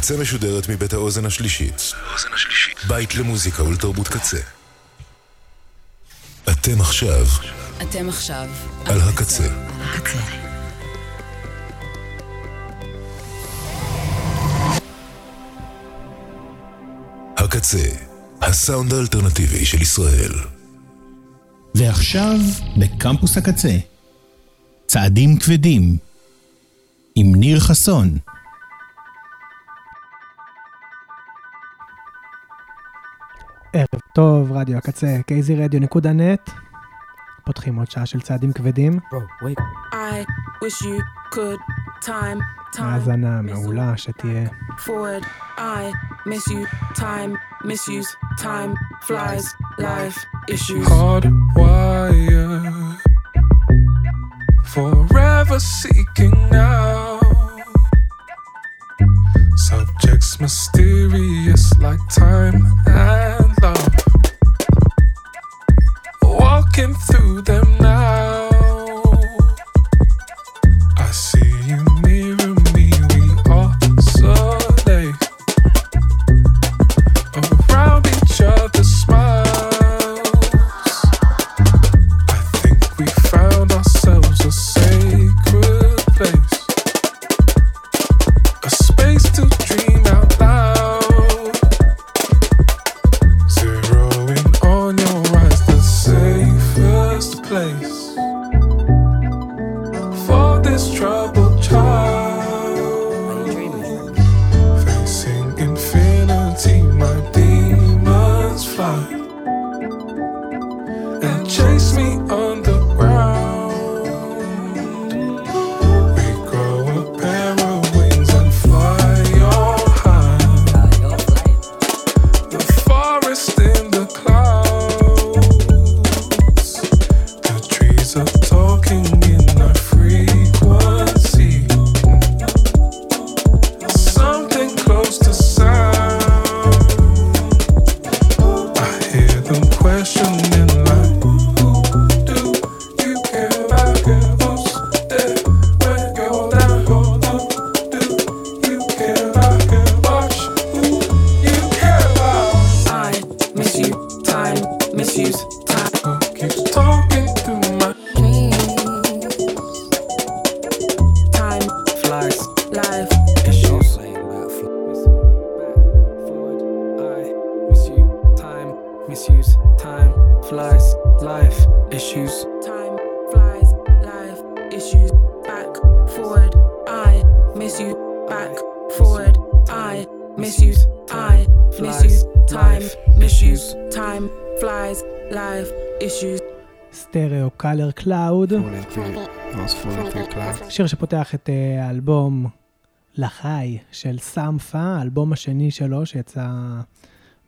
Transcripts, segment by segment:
הקצה משודרת מבית האוזן השלישית. בית למוזיקה ולתרבות קצה. אתם עכשיו אתם עכשיו על הקצה. הקצה. הקצה, הסאונד האלטרנטיבי של ישראל. ועכשיו, בקמפוס הקצה, צעדים כבדים, עם ניר חסון. טוב, רדיו הקצה, kzradio.net. פותחים עוד שעה של צעדים כבדים. I wish you could time, time. האזנה מעולה שתהיה. Forward, I miss you, time, misuse, time, flies, life, issues. hardwired, forever seeking now. Subjects mysterious like time and love. Walking through them שיר שפותח את אה, האלבום לחי של סמפה, האלבום השני שלו שיצא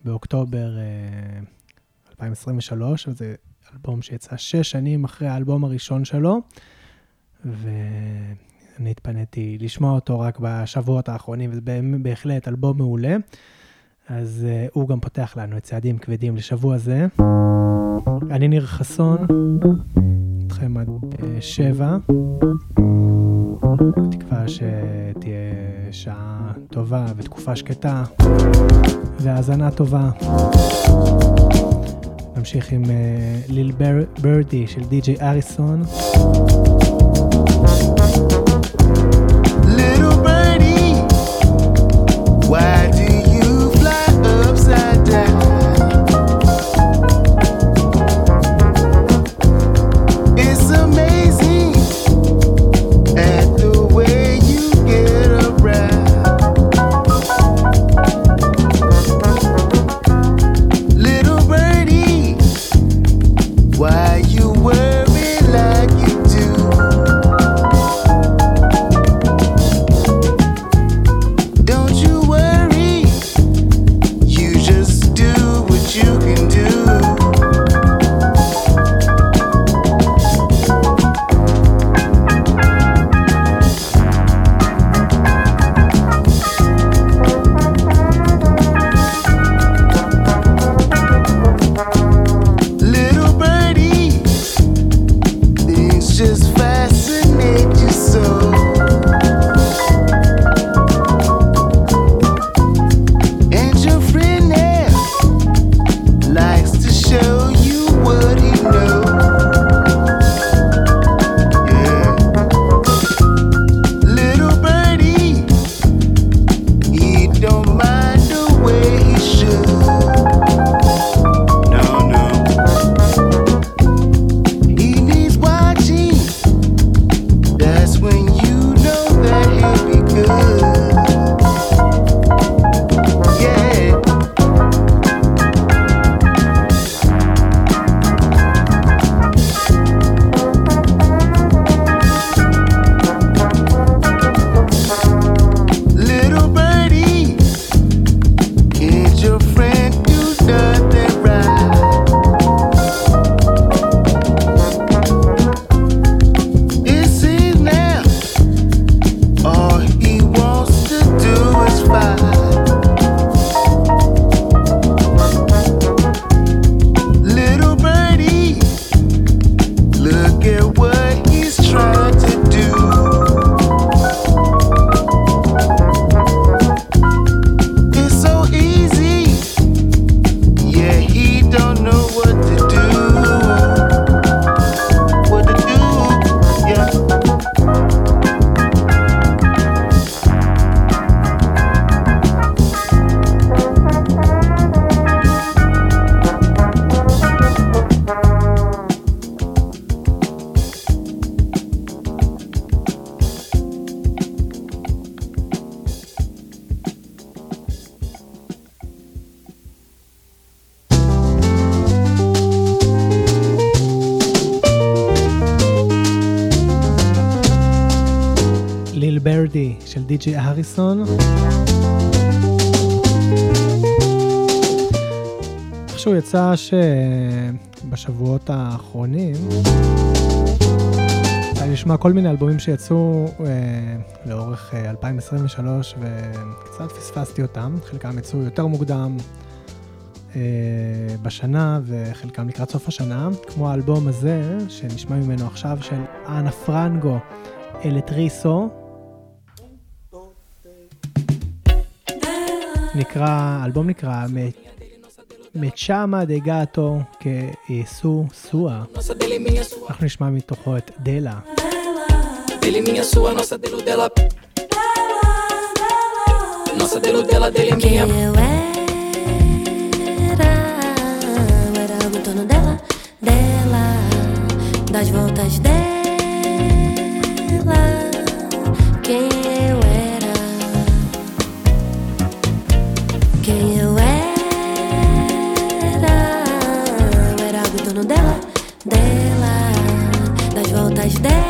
באוקטובר אה, 2023, וזה אלבום שיצא שש שנים אחרי האלבום הראשון שלו, ואני התפניתי לשמוע אותו רק בשבועות האחרונים, וזה בהחלט אלבום מעולה. אז אה, הוא גם פותח לנו את צעדים כבדים לשבוע זה. אני ניר חסון, איתכם עד אה, שבע. בתקווה שתהיה שעה טובה ותקופה שקטה והאזנה טובה. נמשיך עם אה, ליל בר- ברדי של די.ג'יי אריסון. Little birdie, די.ג'י אריסון. איכשהו יצא שבשבועות האחרונים אני אשמע כל מיני אלבומים שיצאו אה, לאורך אה, 2023 וקצת פספסתי אותם, חלקם יצאו יותר מוקדם אה, בשנה וחלקם לקראת סוף השנה, כמו האלבום הזה שנשמע ממנו עכשיו של אנה פרנגו אלטריסו, נקרא, האלבום נקרא מצ'אמה דה גאטו כסו סואה. אנחנו נשמע מתוכו את דלה. Dele minha sua, nossa delo. Nossa dele minha. Eu era, eu era no dela, dela, das voltas dela. Quem das dez.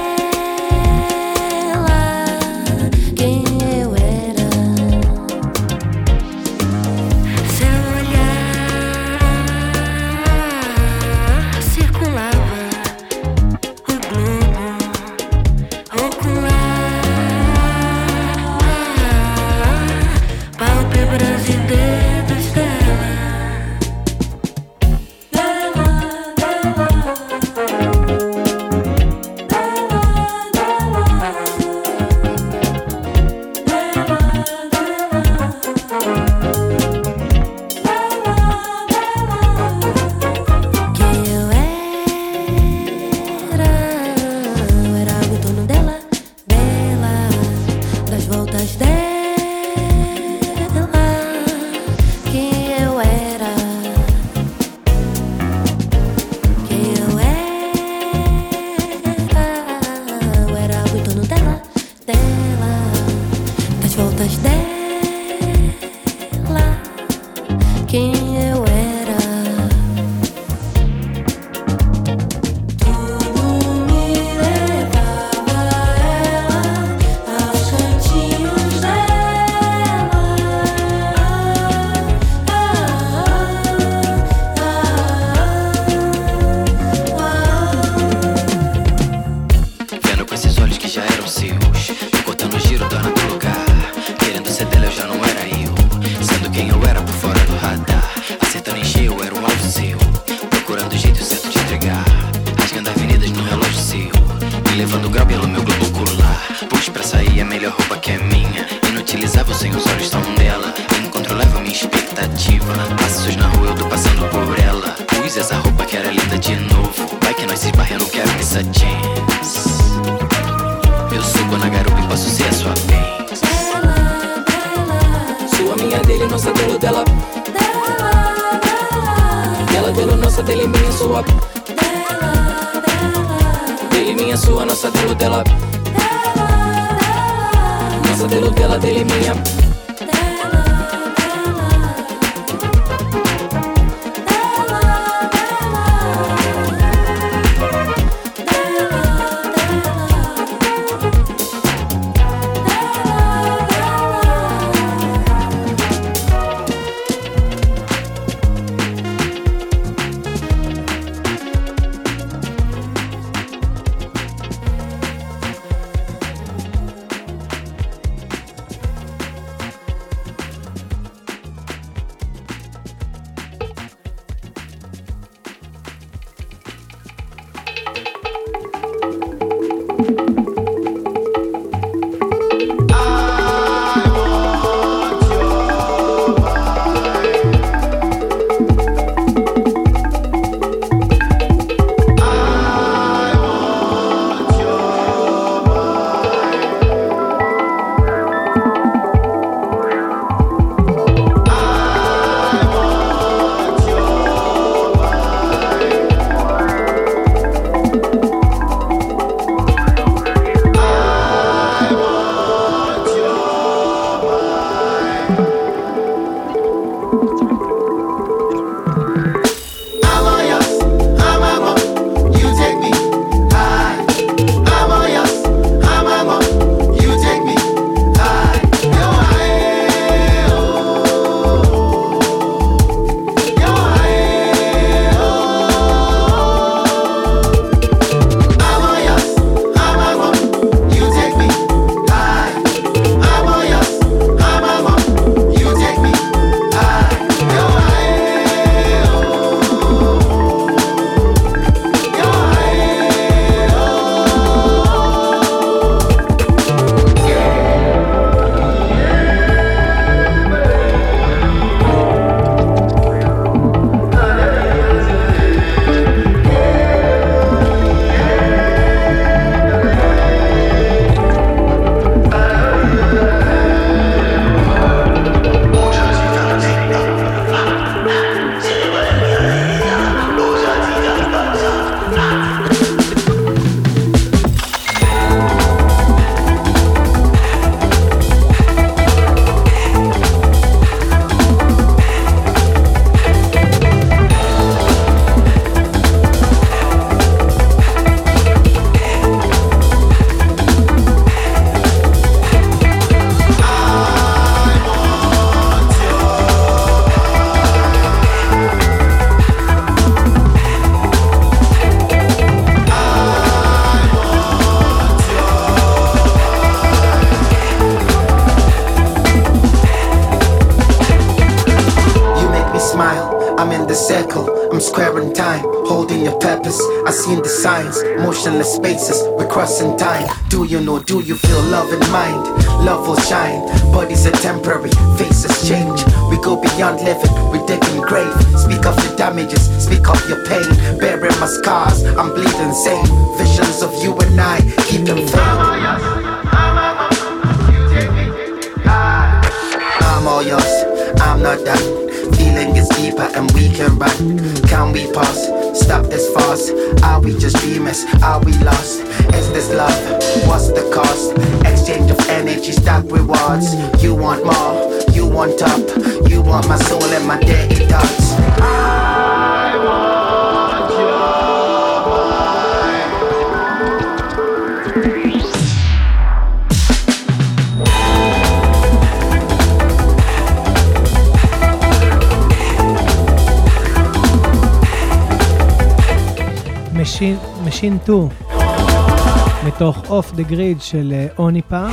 מתוך אוף דה גריד של אה, אוניפה.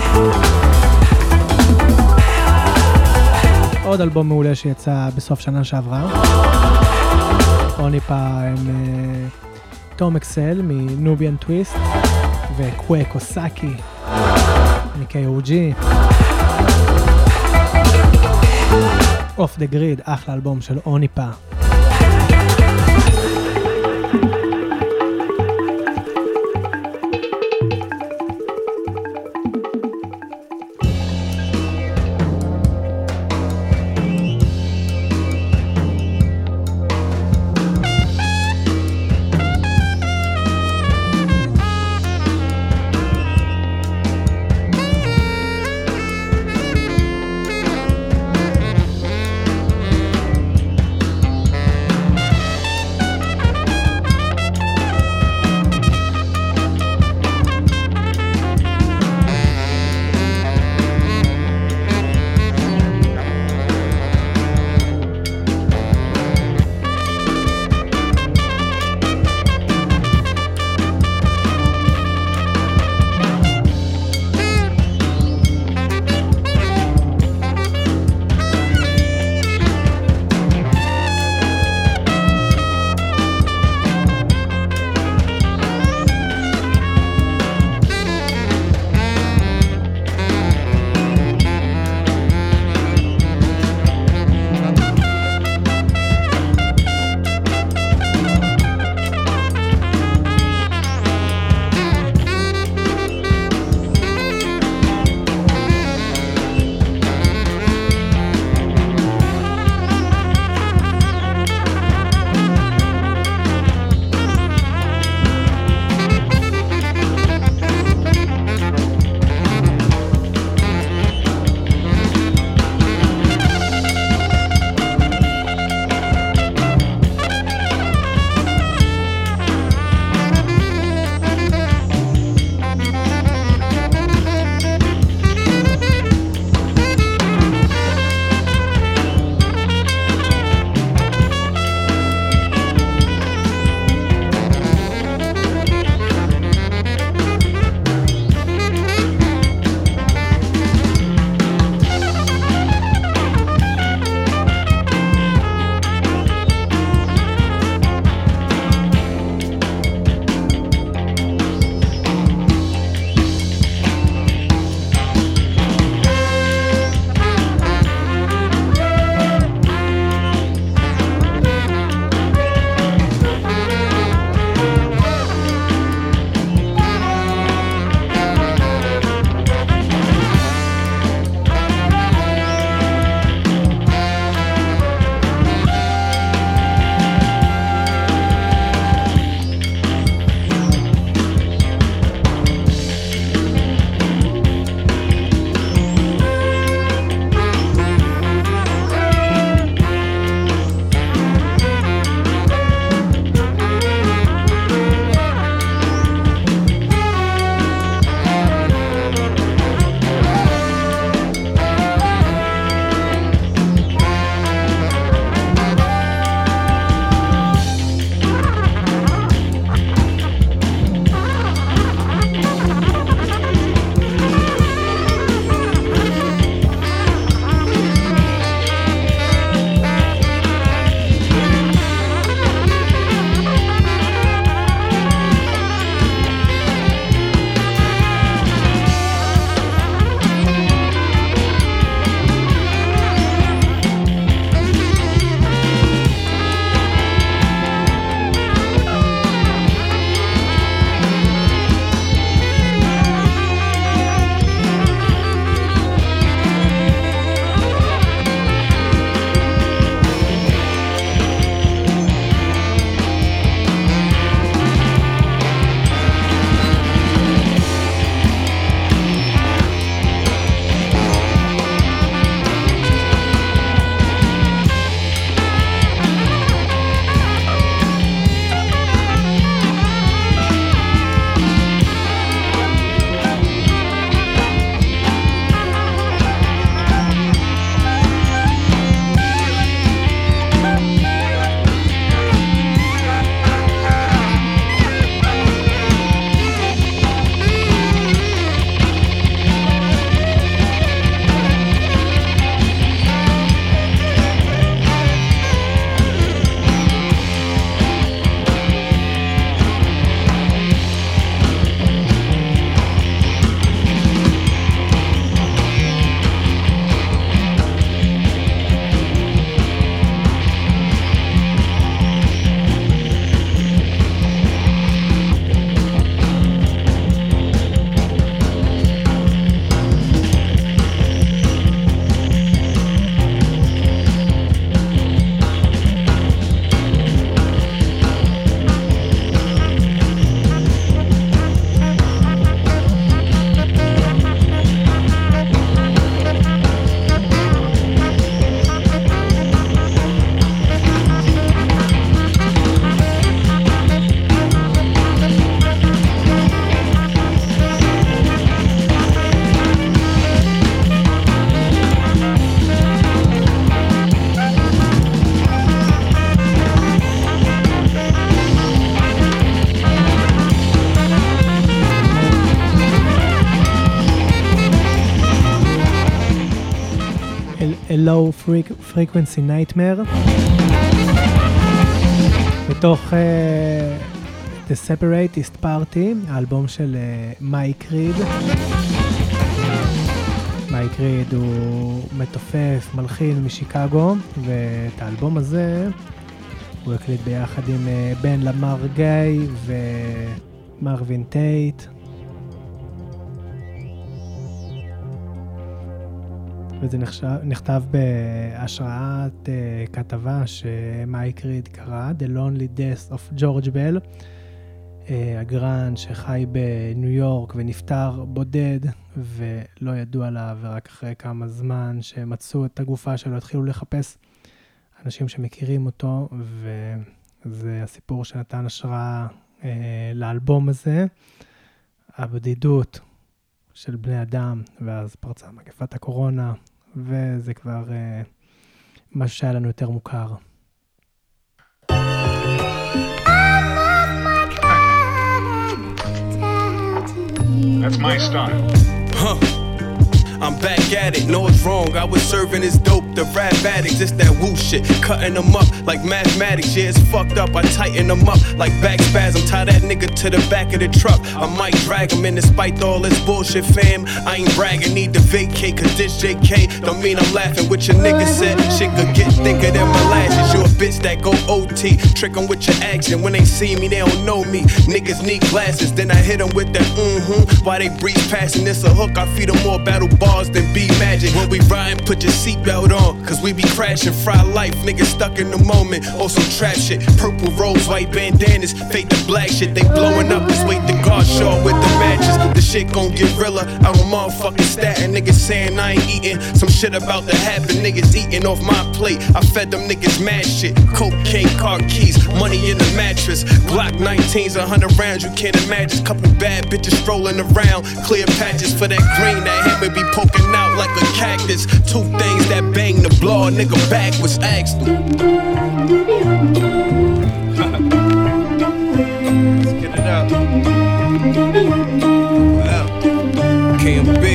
עוד אלבום מעולה שיצא בסוף שנה שעברה. אוניפה הם אה, תום אקסל מנוביאן טוויסט וקווה סאקי מ-KOG. אוף דה גריד, אחלה אלבום של אוניפה. Low Freq- Frequency Nightmare. בתוך uh, The Separatist Party, האלבום של מייק ריד. מייק ריד הוא מתופף, מלחין משיקגו, ואת האלבום הזה הוא הקליט ביחד עם אה, בן למר גיא ומרווין טייט. וזה נחשב, נכתב בהשראת uh, כתבה שמייק ריד קרא, The Lonely Death of George Bell, uh, הגרן שחי בניו יורק ונפטר בודד ולא ידוע עליו, ורק אחרי כמה זמן שמצאו את הגופה שלו התחילו לחפש אנשים שמכירים אותו, וזה הסיפור שנתן השראה uh, לאלבום הזה. הבדידות של בני אדם, ואז פרצה מגפת הקורונה, וזה כבר uh, משהו שהיה לנו יותר מוכר. That's my style. Huh. I'm back at it, know it's wrong. I was serving this dope, the rap addicts, it's that woo shit. Cutting them up like mathematics, yeah, it's fucked up. I tighten them up like back spasm. Tie that nigga to the back of the truck. I might drag him in despite all this bullshit, fam. I ain't bragging, need to vacate, cause this JK don't mean I'm laughing. What your nigga said, shit could get thicker than molasses. You bitch that go OT, trick 'em with your action. When they see me, they don't know me. Niggas need glasses, then I hit 'em with that mm hmm. Why they breeze passing this a hook? I feed 'em more battle bars than B magic. When we riding, put your seatbelt on, cause we be crashing. Fry life, niggas stuck in the moment. Also trap shit, purple rose, white bandanas, fake the black shit. They blowing up, just wait the guard show with the matches. The shit gon' get realer. I don't motherfucking statin'. Niggas saying I ain't eating. Some shit about to happen. Niggas eating off my plate. I fed them niggas mad shit. Cocaine, car keys, money in the mattress. Glock 19s, 100 rounds, you can't imagine. A couple bad bitches strolling around. Clear patches for that green. That hammer be poking out like a cactus. Two things that bang the blow a nigga backwards. Ask them. Let's get it up. KMB.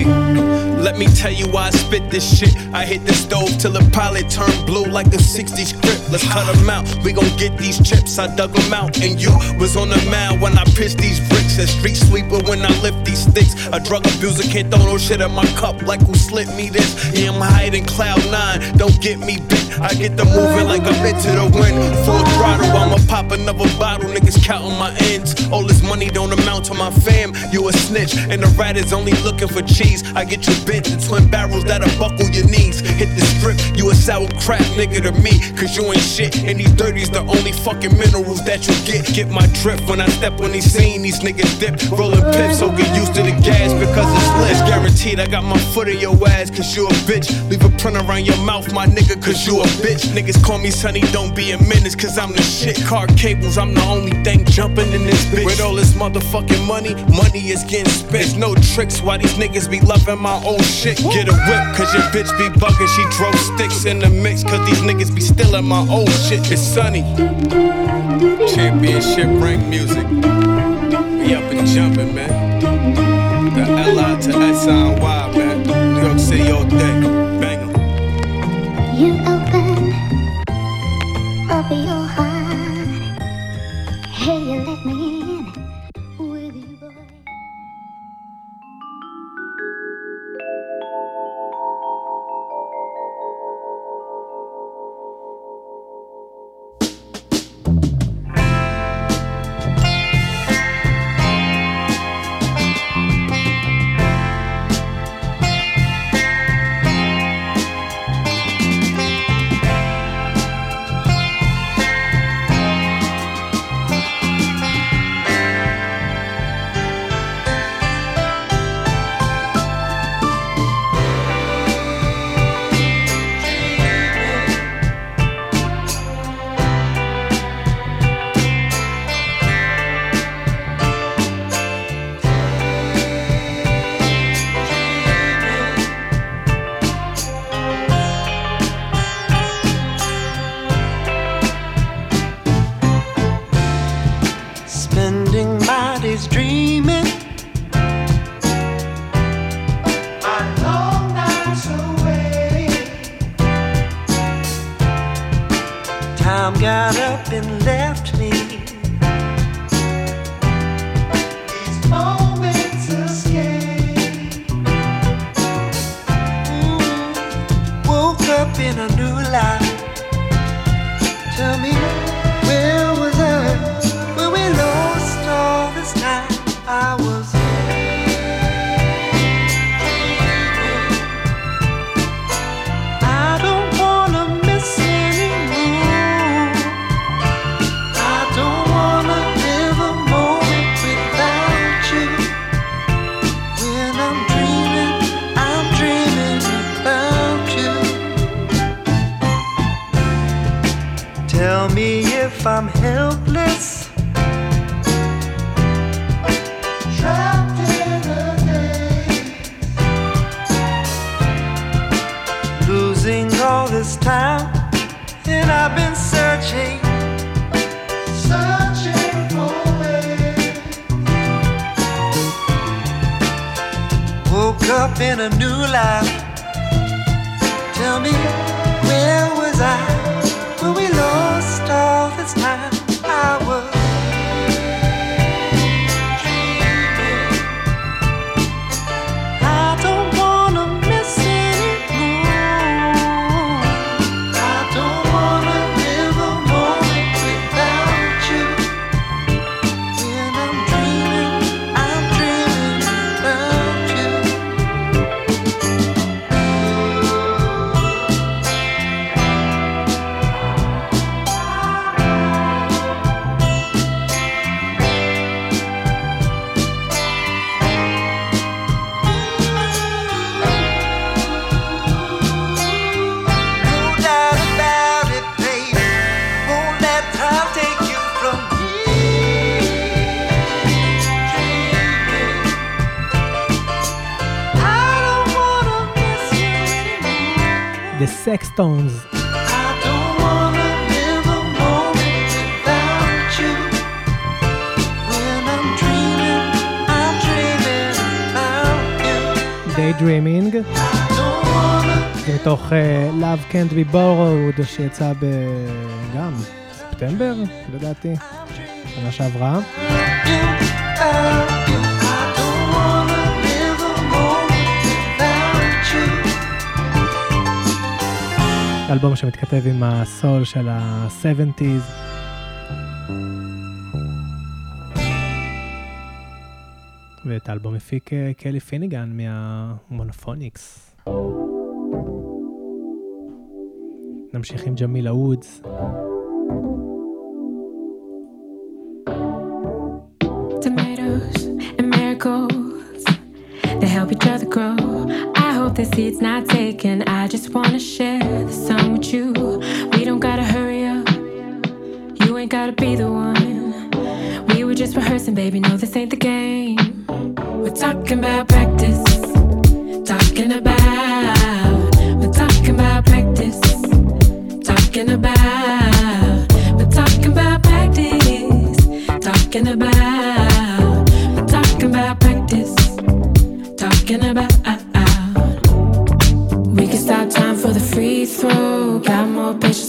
Let me tell you why I spit this shit. I hit the stove till the pilot turned blue like a 60s script. Let's cut them out. We gon' get these chips. I dug them out. And you was on the mound when I pitched these bricks. A street sweeper when I lift these sticks. A drug abuser can't throw no shit in my cup like who slipped me this. Yeah, I'm hiding cloud nine. Don't get me bit. I get the moving like I'm into the wind. Full throttle. I'ma pop another bottle. Niggas counting my ends. All this money don't amount to my fam. You a snitch. And the rat is only looking for cheese. I get you bent to twin barrels that'll buckle your knees. Hit the strip. You a sour crap nigga to me. Cause you ain't shit. And these dirties the only fucking minerals that you get. Get my drip when I step on these scene. These niggas dip. Rolling pips. So get used to the gas because it's lit. Guaranteed I got my foot in your ass. Cause you a bitch. Leave a print around your mouth, my nigga. Cause you a bitch. Niggas call me Sonny. Don't be a menace. Cause I'm the shit. Car cables. I'm the only thing jumping in this bitch. With all this motherfucking money, money is getting spent. There's no tricks. Why these niggas be loving my old shit? Get a whip. Cause your bitch be bugging. She drove sticks in the mix. Cause these niggas be stealing my old shit. It's Sunny. Championship rank music. We up and jumping, man. The L.I. to S.I.Y. man. New York City all day. Bang Bang 'em. Dreaming about you. Daydreaming. זה מתוך אה, Love Can't Be Borrowed שיצא גם בספטמבר לדעתי, שנה שעברה. אלבום שמתכתב עם הסול של ה-70's. ואת האלבום הפיק אה, קלי פיניגן מהמונופוניקס. נמשיך עם ג'מילה וודס. tomatoes and marigolds. They help each other grow. Hope the seed's not taken. I just wanna share the sun with you. We don't gotta hurry up. You ain't gotta be the one. We were just rehearsing, baby. No, this ain't the game. We're talking about practice. Talking about. We're talking about practice. Talking about. We're talking about practice. Talking about.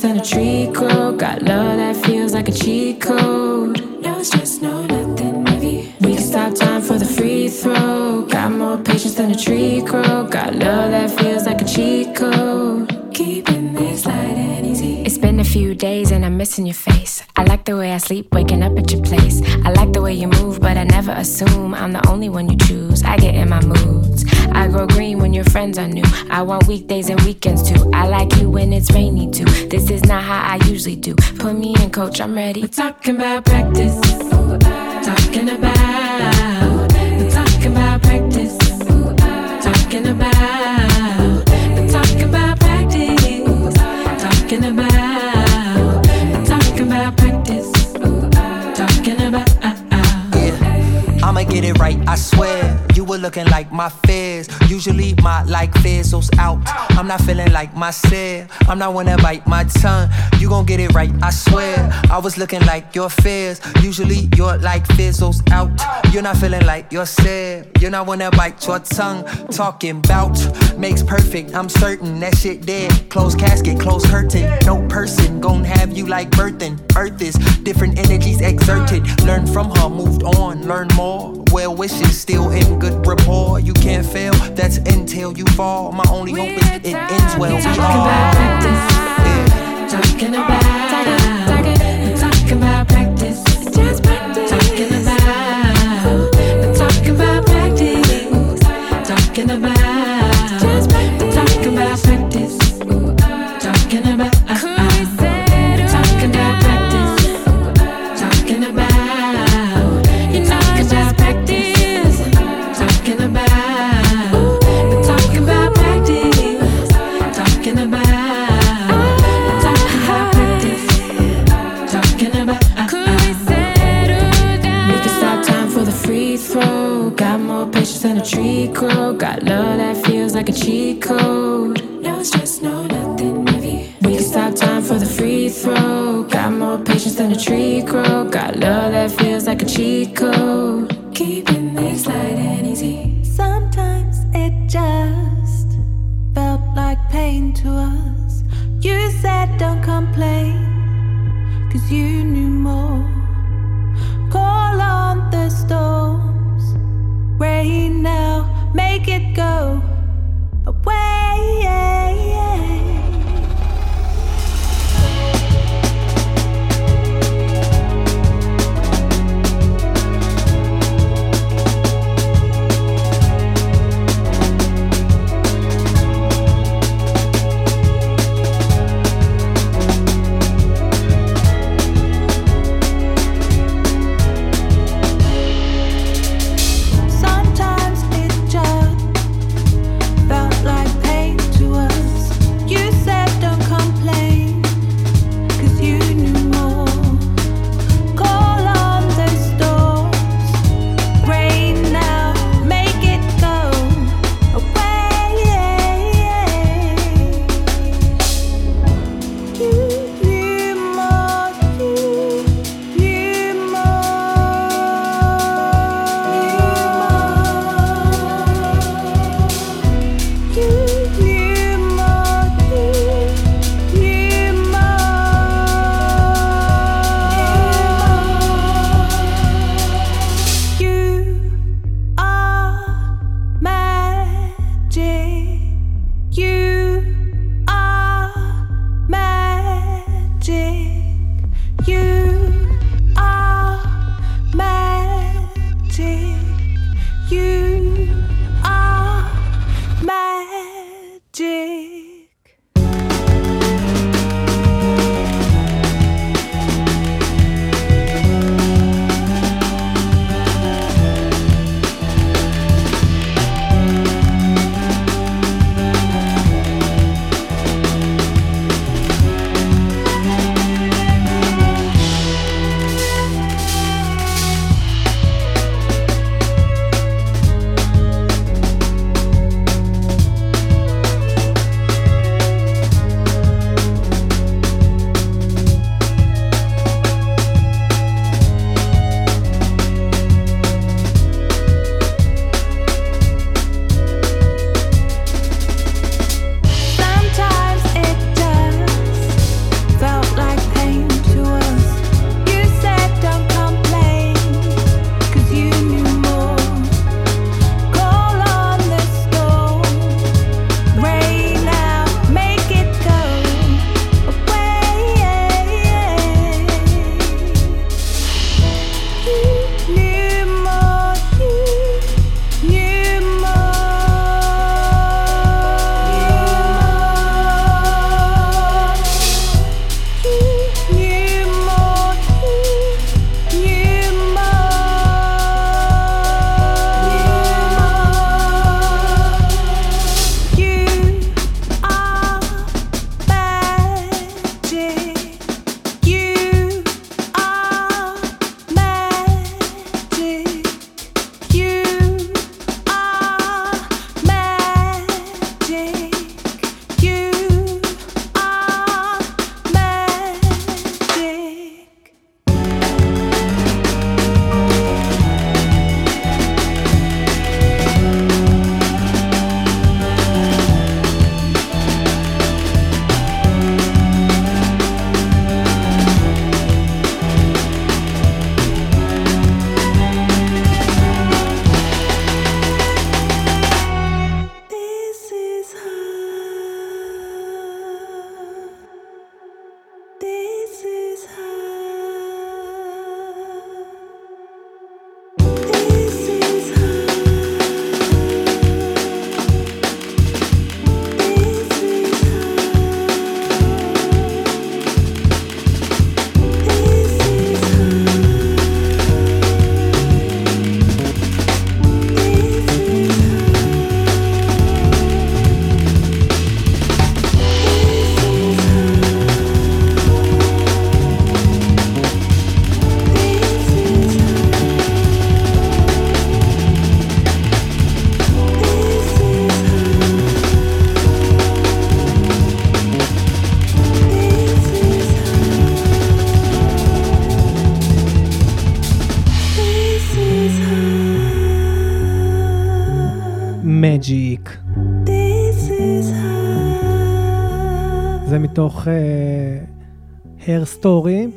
Than a tree grow. Got love that feels like a cheat code. No stress, no nothing, maybe. We can stop time for the free throw. Got more patience than a tree grow. Got love that feels like a cheat code. Few days and I'm missing your face. I like the way I sleep, waking up at your place. I like the way you move, but I never assume I'm the only one you choose. I get in my moods. I grow green when your friends are new. I want weekdays and weekends too. I like you when it's rainy too. This is not how I usually do. Put me in, coach, I'm ready. We're talking about practice. Talking about. We're talking about practice. Talking about. Get it right, I swear. You were looking like my fears. Usually my like fizzles out. I'm not feeling like myself. I'm not wanna bite my tongue. You gon' get it right, I swear. I was looking like your fears. Usually your like fizzles out. You're not feeling like yourself. You're not wanna bite your tongue. Talking bout makes perfect. I'm certain that shit dead. Close casket, close curtain. No person gon' have you like birthing. Earth is different energies exerted. Learn from her, moved on, learn more. Well wishes still in good rapport. You can't fail, that's until you fall. My only hope is it ends well. Talking about practice. Talking about. Talking about practice. Just practice. Talking about. Talking about practice. Talking about. A. Got love that feels like a cheat code. No stress, no nothing heavy. We can stop time for the free throw. Got more patience than a tree crow. Got love that feels like a cheat code. Keeping things light and easy. Sometimes it just felt like pain to us. You said don't complain, cause you knew more. Call on the storms, rain now, make it go מתוך הר סטורי,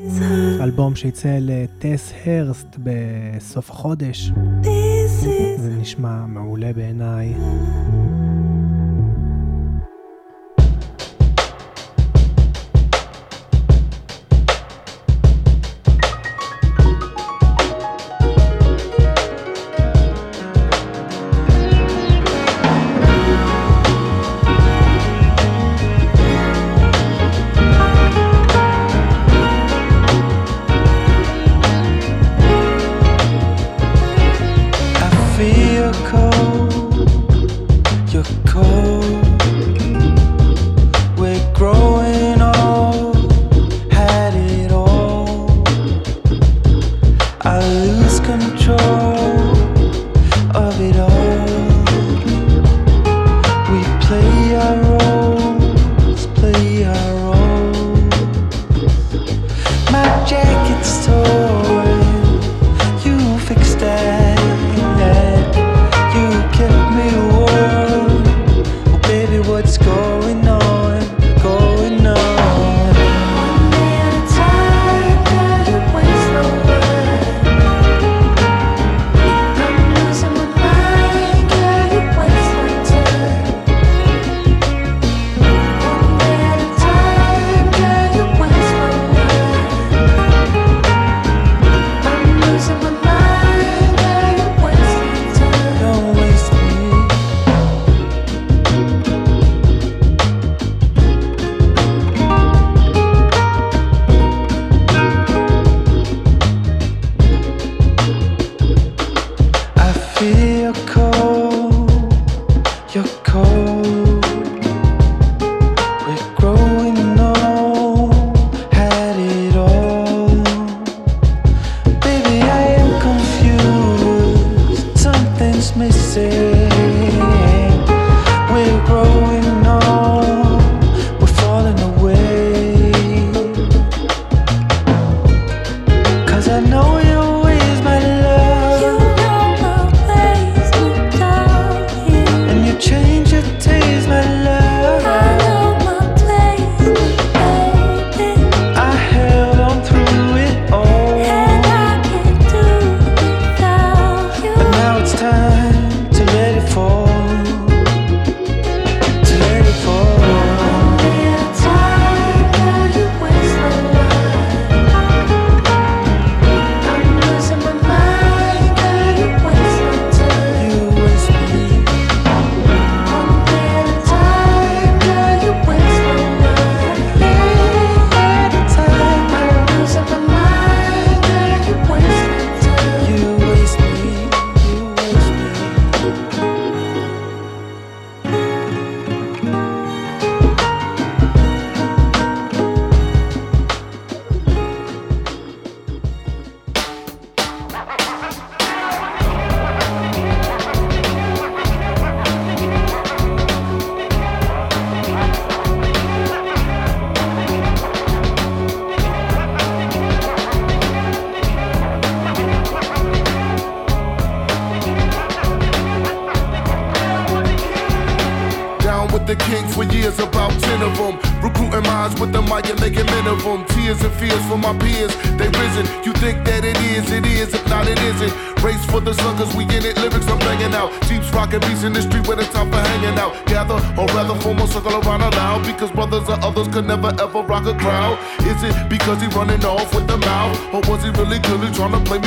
אלבום שיצא לטס הרסט בסוף החודש. זה נשמע מעולה בעיניי.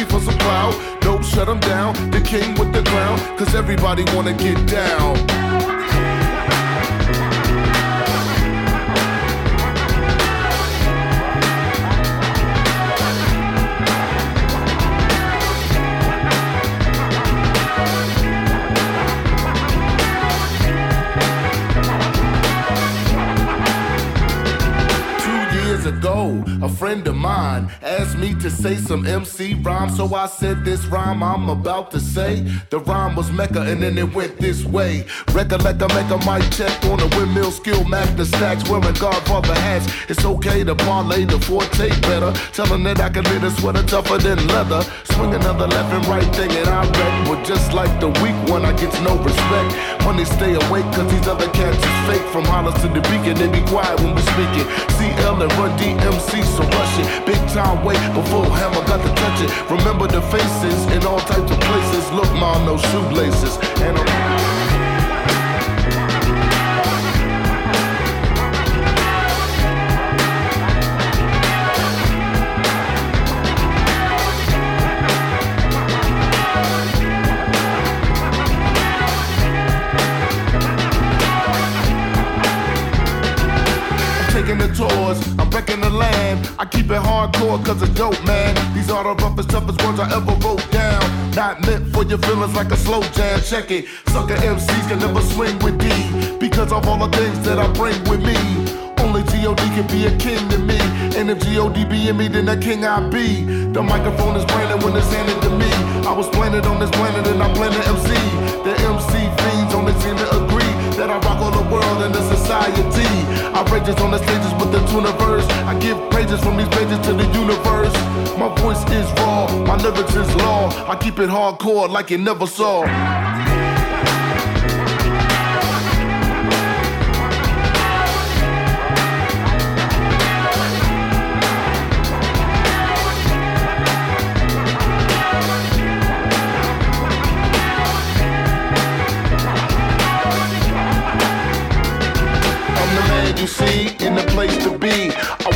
For some clout? Nope, shut him down. The king with the crown. Cause everybody wanna get down. Ago, a friend of mine asked me to say some MC rhyme, so I said this rhyme I'm about to say. The rhyme was Mecca, and then it went this way. Recollect, I make a mic check on a windmill skill, Mac the stacks, wearing Godfather hats. It's okay to parlay the forte better. Telling that I can knit a sweater tougher than leather. Swing another left and right thing, and I wreck. But just like the weak one, I get no respect. Money stay awake, cause these other cats is fake. From Hollis to the beacon, they be quiet when we speaking. CL and Run DMC, so rush it. Big time wait before Hammer got to touch it. Remember the faces in all types of places. Look, mom, no shoelaces. And I'm land. I keep it hardcore cause it's dope, man. These are the roughest, toughest words I ever wrote down. Not meant for your feelings like a slow jam. Check it. Sucker MCs can never swing with D because of all the things that I bring with me. Only G.O.D. can be a king to me. And if G.O.D. be in me, then the king I be. The microphone is branded when it's handed to me. I was planted on this planet and I plan to MC. The MC fiends only seem to agree that I rock all the world and the society. I on the stages with the tuna verse. I give praises from these pages to the universe. My voice is raw, my lyrics is law. I keep it hardcore like you never saw.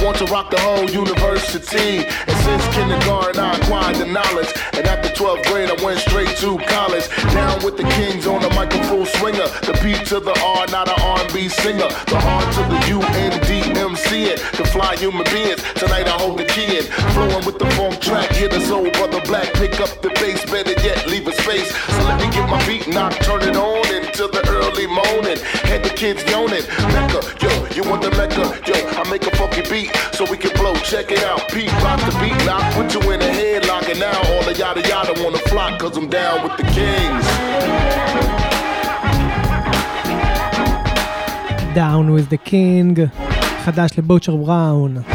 Want to rock the whole university. And since kindergarten, I acquired the knowledge. And after 12th grade, I went straight to college. Down with the kings on the microphone swinger. The P to the R, not an R&B singer. The R to the U N D M C it. The fly human beings. Tonight I hold the key in. Flowing with the funk track. Hit the soul brother black. Pick up the bass. Better yet, leave a space. So let me get my beat knocked. Turn it on until the early morning. Had the kids yawning. Mecca, yo, you want the Mecca? Yo, I make a funky beat so we can blow. Check it out. Beat rock the beat lock. Put you in a headlock. And now all the yada yada wanna flock. Cause I'm down with the kings. Down with the King, חדש לבוטשר בראון.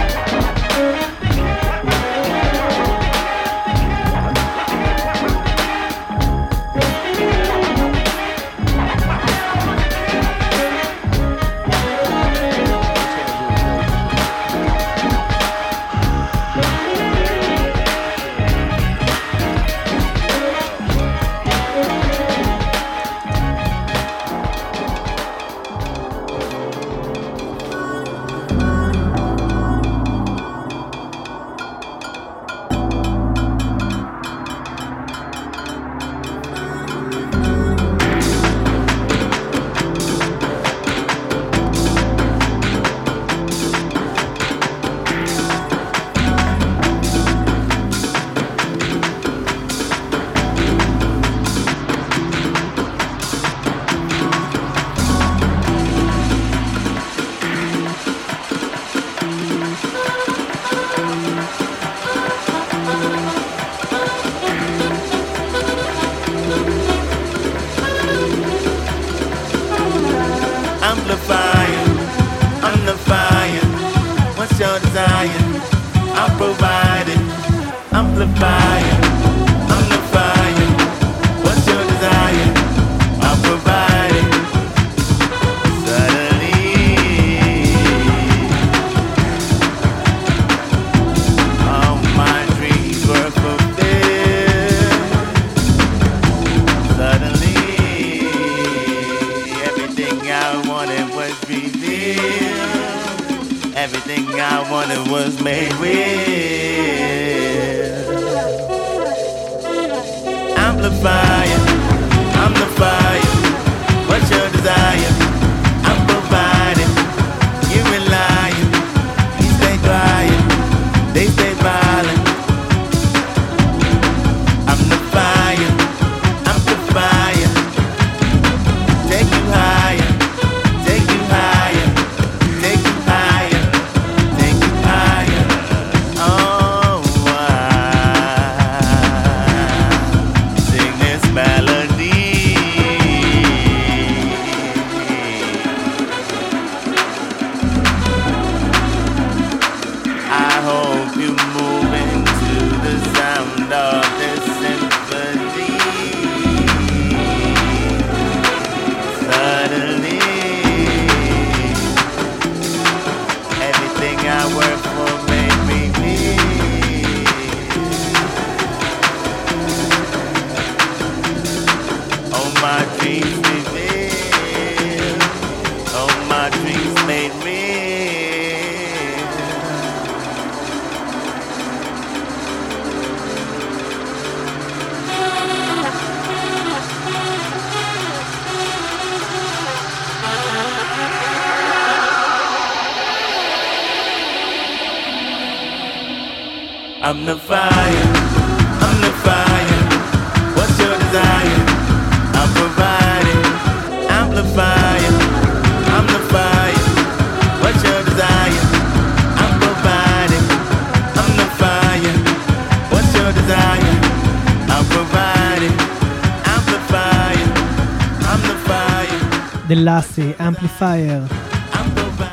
דלאסי, אמפליפייר.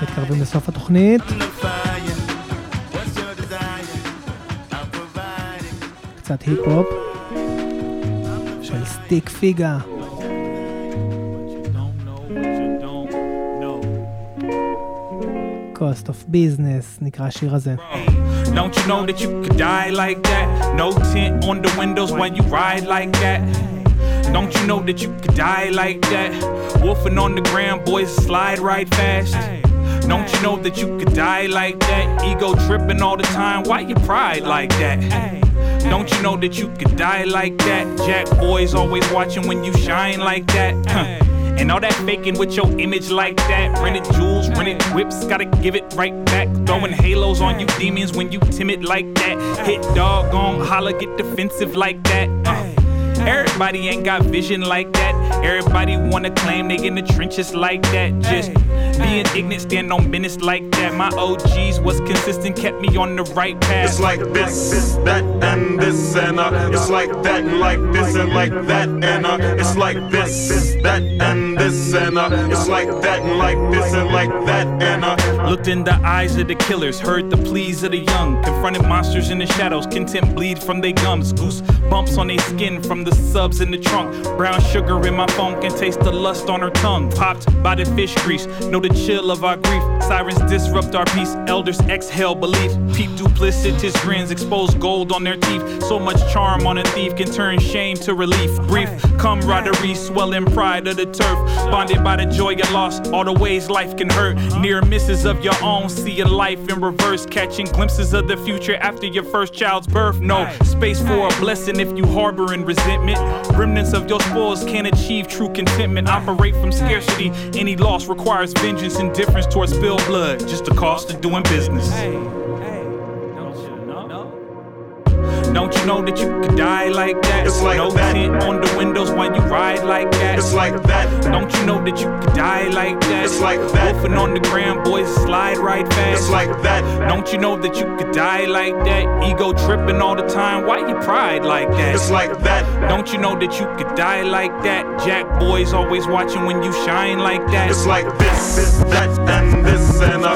מתקרבים לסוף התוכנית. קצת היפ-הופ. של סטיק פיגה. cost of business נקרא השיר הזה. Don't you know that you could die like that? No tint on the windows when you ride like that. Don't you know that you could die like that? Wolfing on the ground, boys slide right fast. Don't you know that you could die like that? Ego tripping all the time, why you pride like that? Don't you know that you could die like that? Jack boys always watching when you shine like that. And all that faking with your image like that. Rented jewels, rented whips, gotta give it right back. Throwing halos on you demons when you timid like that. Hit dog on holla, get defensive like that. Uh. Everybody ain't got vision like that. Everybody wanna claim they in the trenches like that. Just being ignorant, stand on business like that. My OGs was consistent, kept me on the right path. It's like this, that, and this, and uh, it's like that, and like this, and like that, and uh, it's like this, that, and this, and uh, it's like that, and like this, and like that, and uh. Looked in the eyes of the killers, heard the pleas of the young, confronted monsters in the shadows, content bleed from their gums, goose bumps on their skin from the subs in the trunk, brown sugar in my phone can taste the lust on her tongue, popped by the fish grease, know the chill of our grief, sirens disrupt our peace, elders exhale belief, peep duplicitous grins, expose gold on their teeth, so much charm on a thief can turn shame to relief, brief camaraderie, swelling pride of the turf, bonded by the joy of lost, all the ways life can hurt, near misses of your own, see your life in reverse, catching glimpses of the future after your first child's birth, no space for a blessing if you harboring resentment, remnants of your spoils can't achieve true contentment, operate from scarcity, any loss requires vengeance, indifference towards spilled blood, just the cost of doing business. Don't you know that you could die like that? It's like no that. tint on the windows when you ride like that. It's like that. Don't you know that you could die like that? It's like that. Wolfing on the ground, boys slide right fast. It's like that. Don't you know that you could die like that? Ego tripping all the time, why you pride like that? It's like that. Don't you know that you could die like that? Jack boys always watching when you shine like that. It's like this, that, and this, and uh,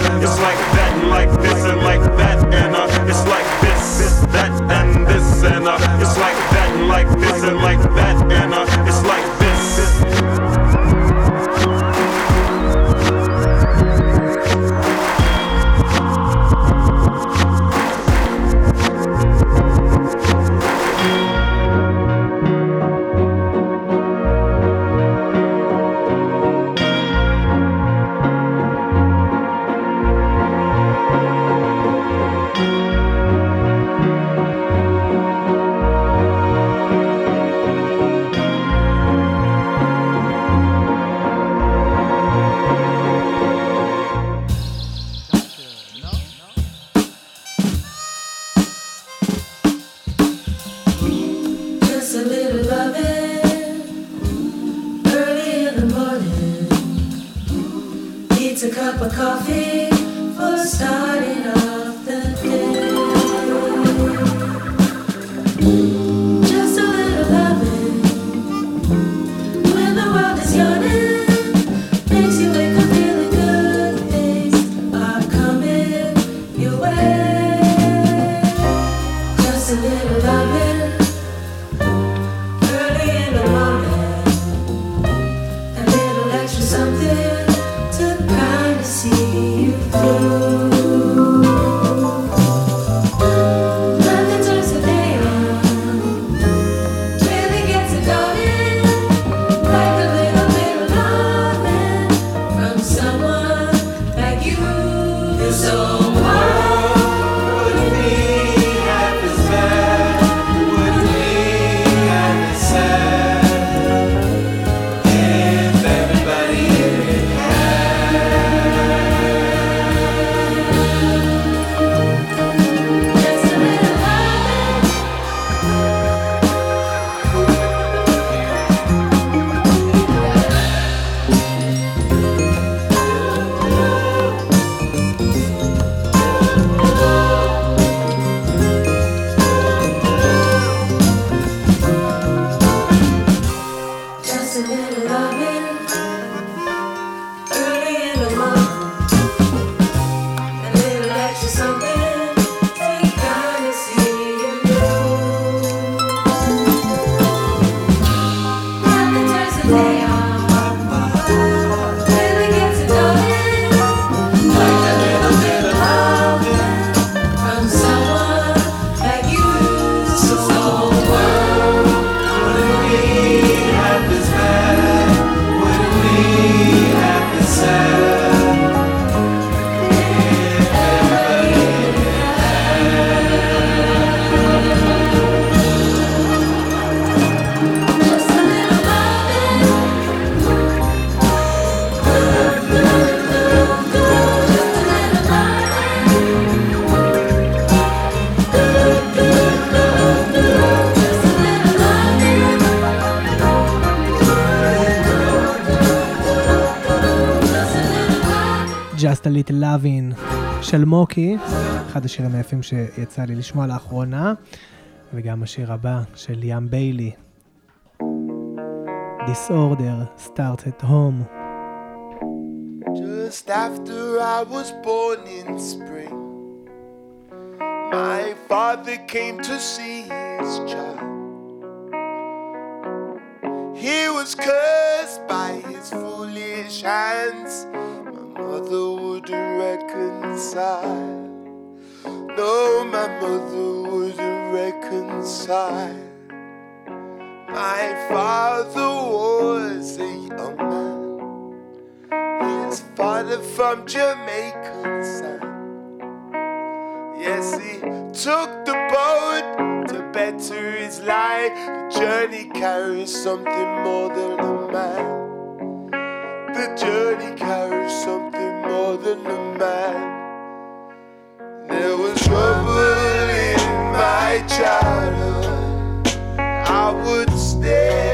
Just a Little Lovin' של מוקי, אחד השירים היפים שיצא לי לשמוע לאחרונה, וגם השיר הבא של ים ביילי. Disorder starts at home. Just after I was born in spring, my father came to see his child. He was cursed reconcile. No, my mother wouldn't reconcile. My father was a young man. His father from Jamaican side. Yes, he took the boat to better his life. The journey carries something more than a man. The journey carries something more than a man. Childhood. I would stare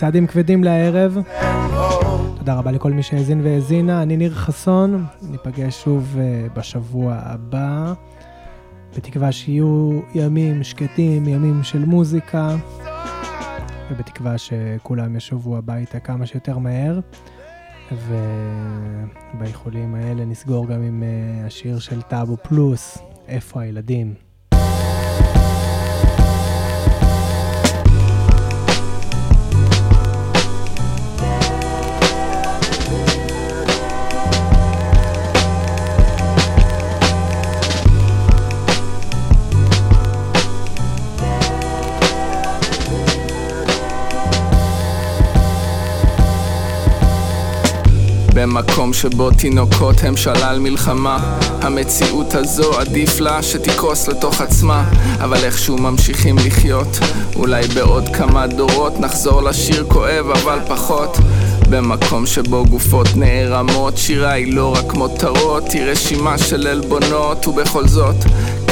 צעדים כבדים לערב. תודה רבה לכל מי שהאזין והאזינה, אני ניר חסון, ניפגש שוב אה, בשבוע הבא, בתקווה שיהיו ימים שקטים, ימים של מוזיקה, ובתקווה שכולם ישובו הביתה כמה שיותר מהר. ובאיחולים האלה נסגור גם עם אה, השיר של טאבו פלוס, איפה הילדים. במקום שבו תינוקות הם שלל מלחמה. המציאות הזו עדיף לה שתקרוס לתוך עצמה אבל איכשהו ממשיכים לחיות. אולי בעוד כמה דורות נחזור לשיר כואב אבל פחות. במקום שבו גופות נערמות שירה היא לא רק מותרות היא רשימה של עלבונות ובכל זאת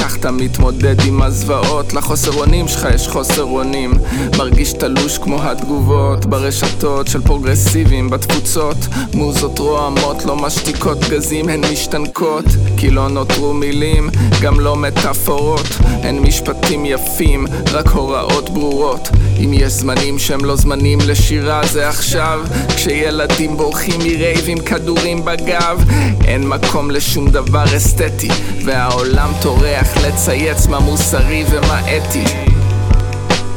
כך אתה מתמודד עם הזוועות. לחוסר אונים שלך יש חוסר אונים. מרגיש תלוש כמו התגובות ברשתות של פרוגרסיבים בתפוצות. מוזות רועמות לא משתיקות גזים הן משתנקות. כי לא נותרו מילים גם לא מטאפורות. הן משפטים יפים רק הוראות ברורות. אם יש זמנים שהם לא זמנים לשירה זה עכשיו. כשילדים בורחים מרייב עם כדורים בגב. אין מקום לשום דבר אסתטי והעולם טורח לצייץ מה מוסרי ומה אתי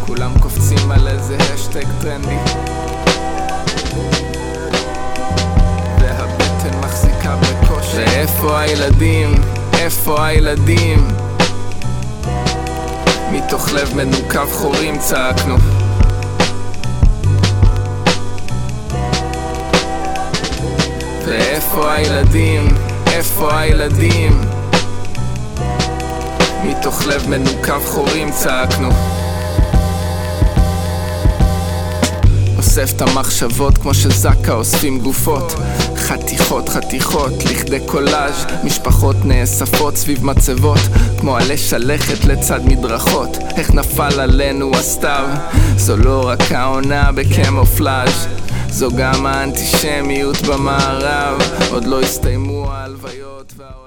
כולם קופצים על איזה השטג טרנדי והבטן מחזיקה בקושי ואיפה הילדים? איפה הילדים? מתוך לב מנוקב חורים צעקנו ואיפה הילדים? איפה הילדים? מתוך לב מנוקב חורים צעקנו. אוסף את המחשבות כמו שזקה אוספים גופות. חתיכות חתיכות לכדי קולאז' משפחות נאספות סביב מצבות כמו עלי שלכת לצד מדרכות. איך נפל עלינו הסתיו? זו לא רק העונה בקמופלאז' זו גם האנטישמיות במערב. עוד לא הסתיימו ההלוויות והעולם